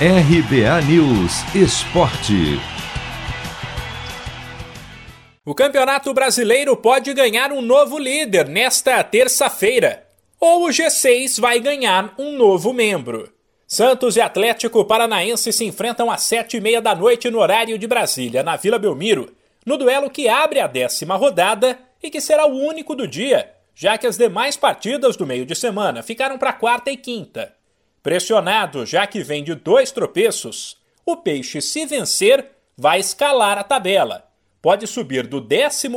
RBA News Esporte. O Campeonato Brasileiro pode ganhar um novo líder nesta terça-feira. Ou o G6 vai ganhar um novo membro. Santos e Atlético Paranaense se enfrentam às sete e meia da noite no horário de Brasília, na Vila Belmiro, no duelo que abre a décima rodada e que será o único do dia, já que as demais partidas do meio de semana ficaram para quarta e quinta. Pressionado, já que vem de dois tropeços, o Peixe, se vencer, vai escalar a tabela. Pode subir do 11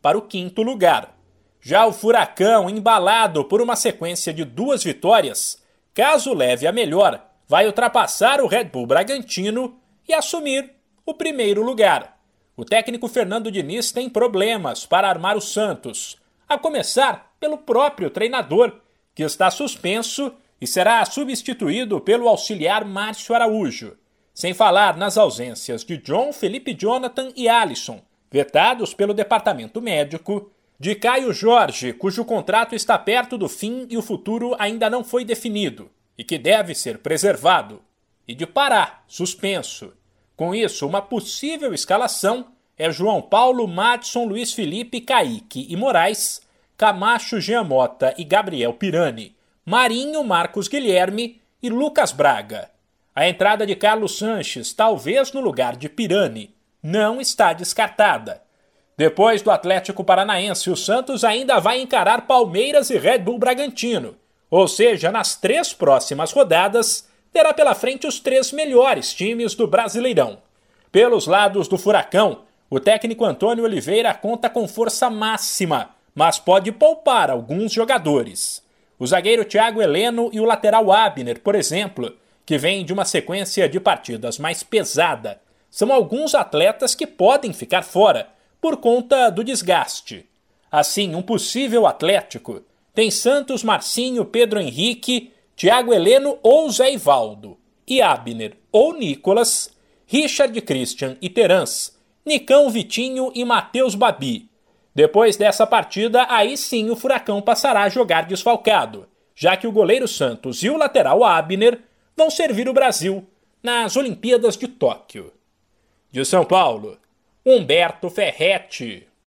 para o quinto lugar. Já o Furacão, embalado por uma sequência de duas vitórias, caso leve a melhor, vai ultrapassar o Red Bull Bragantino e assumir o primeiro lugar. O técnico Fernando Diniz tem problemas para armar o Santos, a começar pelo próprio treinador, que está suspenso e será substituído pelo auxiliar Márcio Araújo, sem falar nas ausências de John, Felipe Jonathan e Alisson, vetados pelo departamento médico, de Caio Jorge, cujo contrato está perto do fim e o futuro ainda não foi definido, e que deve ser preservado, e de Pará, suspenso. Com isso, uma possível escalação é João Paulo, Madison, Luiz Felipe, Kaique e Moraes, Camacho, Giamota e Gabriel Pirani, Marinho, Marcos Guilherme e Lucas Braga. A entrada de Carlos Sanches, talvez no lugar de Pirani, não está descartada. Depois do Atlético Paranaense, o Santos ainda vai encarar Palmeiras e Red Bull Bragantino. Ou seja, nas três próximas rodadas, terá pela frente os três melhores times do Brasileirão. Pelos lados do Furacão, o técnico Antônio Oliveira conta com força máxima, mas pode poupar alguns jogadores. O zagueiro Thiago Heleno e o lateral Abner, por exemplo, que vem de uma sequência de partidas mais pesada, são alguns atletas que podem ficar fora por conta do desgaste. Assim, um possível Atlético tem Santos, Marcinho, Pedro Henrique, Thiago Heleno ou Zé Ivaldo, e Abner ou Nicolas, Richard Christian e Terans, Nicão Vitinho e Matheus Babi, depois dessa partida, aí sim o Furacão passará a jogar desfalcado, já que o goleiro Santos e o lateral Abner vão servir o Brasil nas Olimpíadas de Tóquio. De São Paulo, Humberto Ferretti.